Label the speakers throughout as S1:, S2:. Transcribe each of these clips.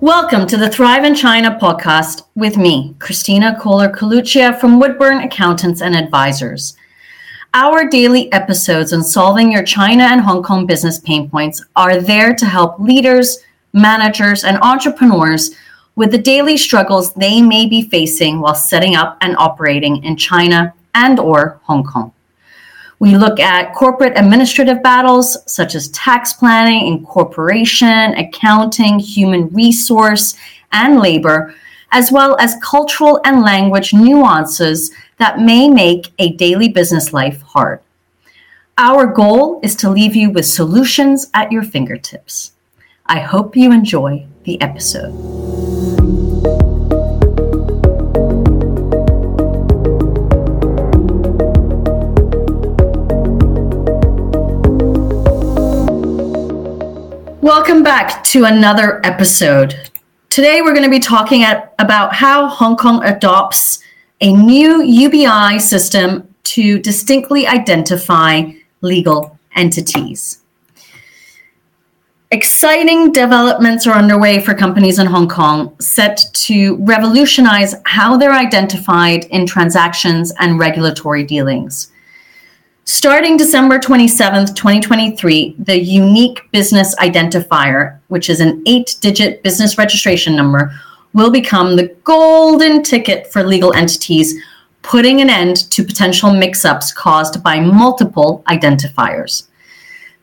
S1: Welcome to the Thrive in China podcast with me, Kristina Koehler Coluccia from Woodburn Accountants and Advisors. Our daily episodes on solving your China and Hong Kong business pain points are there to help leaders, managers, and entrepreneurs with the daily struggles they may be facing while setting up and operating in China and or Hong Kong. We look at corporate administrative battles such as tax planning, incorporation, accounting, human resource, and labor, as well as cultural and language nuances that may make a daily business life hard. Our goal is to leave you with solutions at your fingertips. I hope you enjoy the episode. Back to another episode. Today we're going to be talking at, about how Hong Kong adopts a new UBI system to distinctly identify legal entities. Exciting developments are underway for companies in Hong Kong set to revolutionize how they're identified in transactions and regulatory dealings. Starting December 27th, 2023, the unique business identifier, which is an eight digit business registration number, will become the golden ticket for legal entities, putting an end to potential mix ups caused by multiple identifiers.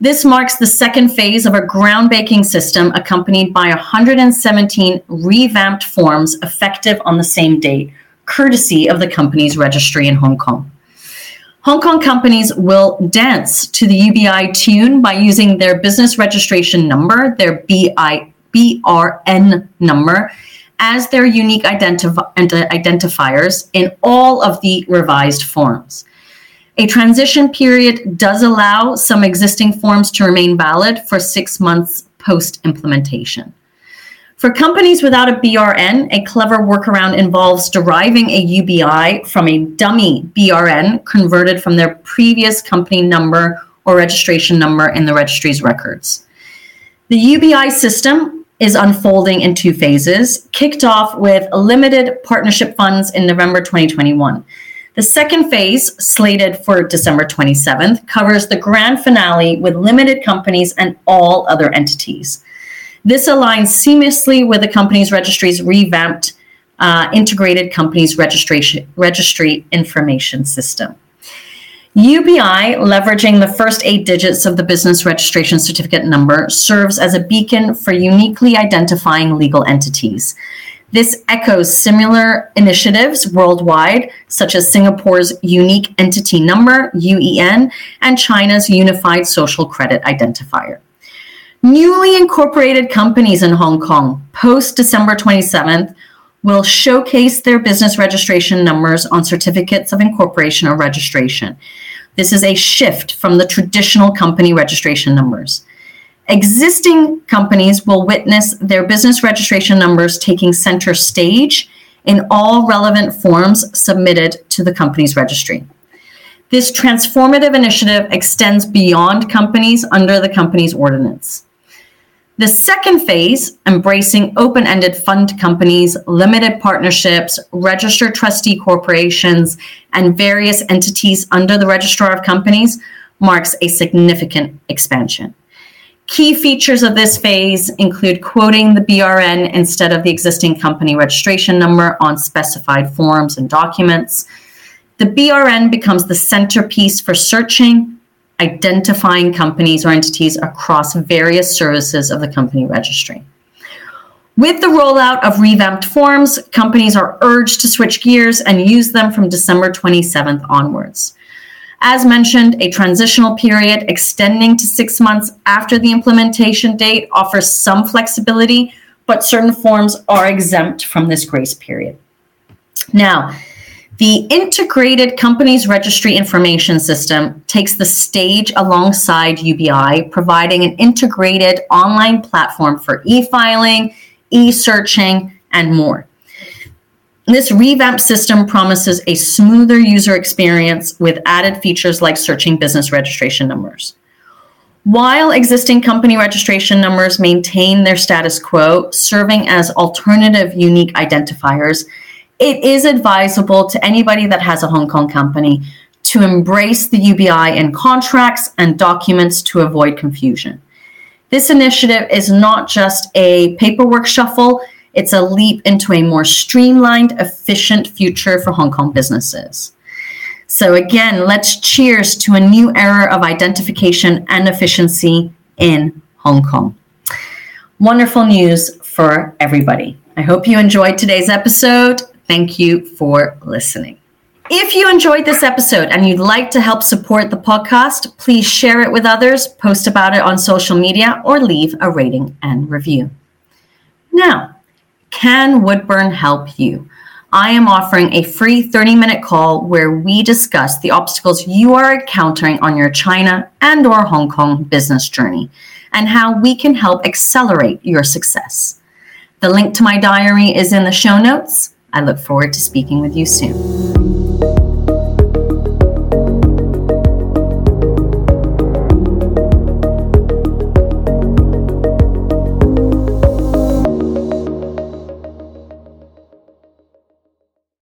S1: This marks the second phase of a groundbreaking system accompanied by 117 revamped forms effective on the same date, courtesy of the company's registry in Hong Kong. Hong Kong companies will dance to the UBI tune by using their business registration number, their BI, BRN number, as their unique identif- uh, identifiers in all of the revised forms. A transition period does allow some existing forms to remain valid for six months post implementation. For companies without a BRN, a clever workaround involves deriving a UBI from a dummy BRN converted from their previous company number or registration number in the registry's records. The UBI system is unfolding in two phases, kicked off with limited partnership funds in November 2021. The second phase, slated for December 27th, covers the grand finale with limited companies and all other entities. This aligns seamlessly with the company's registry's revamped uh, integrated companies registration registry information system. UBI, leveraging the first eight digits of the business registration certificate number, serves as a beacon for uniquely identifying legal entities. This echoes similar initiatives worldwide, such as Singapore's Unique Entity Number, UEN, and China's Unified Social Credit Identifier. Newly incorporated companies in Hong Kong post December 27th will showcase their business registration numbers on certificates of incorporation or registration. This is a shift from the traditional company registration numbers. Existing companies will witness their business registration numbers taking center stage in all relevant forms submitted to the company's registry. This transformative initiative extends beyond companies under the company's ordinance. The second phase, embracing open ended fund companies, limited partnerships, registered trustee corporations, and various entities under the Registrar of Companies, marks a significant expansion. Key features of this phase include quoting the BRN instead of the existing company registration number on specified forms and documents. The BRN becomes the centerpiece for searching, identifying companies or entities across various services of the company registry. With the rollout of revamped forms, companies are urged to switch gears and use them from December 27th onwards. As mentioned, a transitional period extending to six months after the implementation date offers some flexibility, but certain forms are exempt from this grace period. Now, the integrated companies registry information system takes the stage alongside UBI, providing an integrated online platform for e filing, e searching, and more. This revamped system promises a smoother user experience with added features like searching business registration numbers. While existing company registration numbers maintain their status quo, serving as alternative unique identifiers, it is advisable to anybody that has a Hong Kong company to embrace the UBI in contracts and documents to avoid confusion. This initiative is not just a paperwork shuffle, it's a leap into a more streamlined, efficient future for Hong Kong businesses. So, again, let's cheers to a new era of identification and efficiency in Hong Kong. Wonderful news for everybody. I hope you enjoyed today's episode. Thank you for listening. If you enjoyed this episode and you'd like to help support the podcast, please share it with others, post about it on social media, or leave a rating and review. Now, can Woodburn help you? I am offering a free 30 minute call where we discuss the obstacles you are encountering on your China and or Hong Kong business journey and how we can help accelerate your success. The link to my diary is in the show notes. I look forward to speaking with you soon.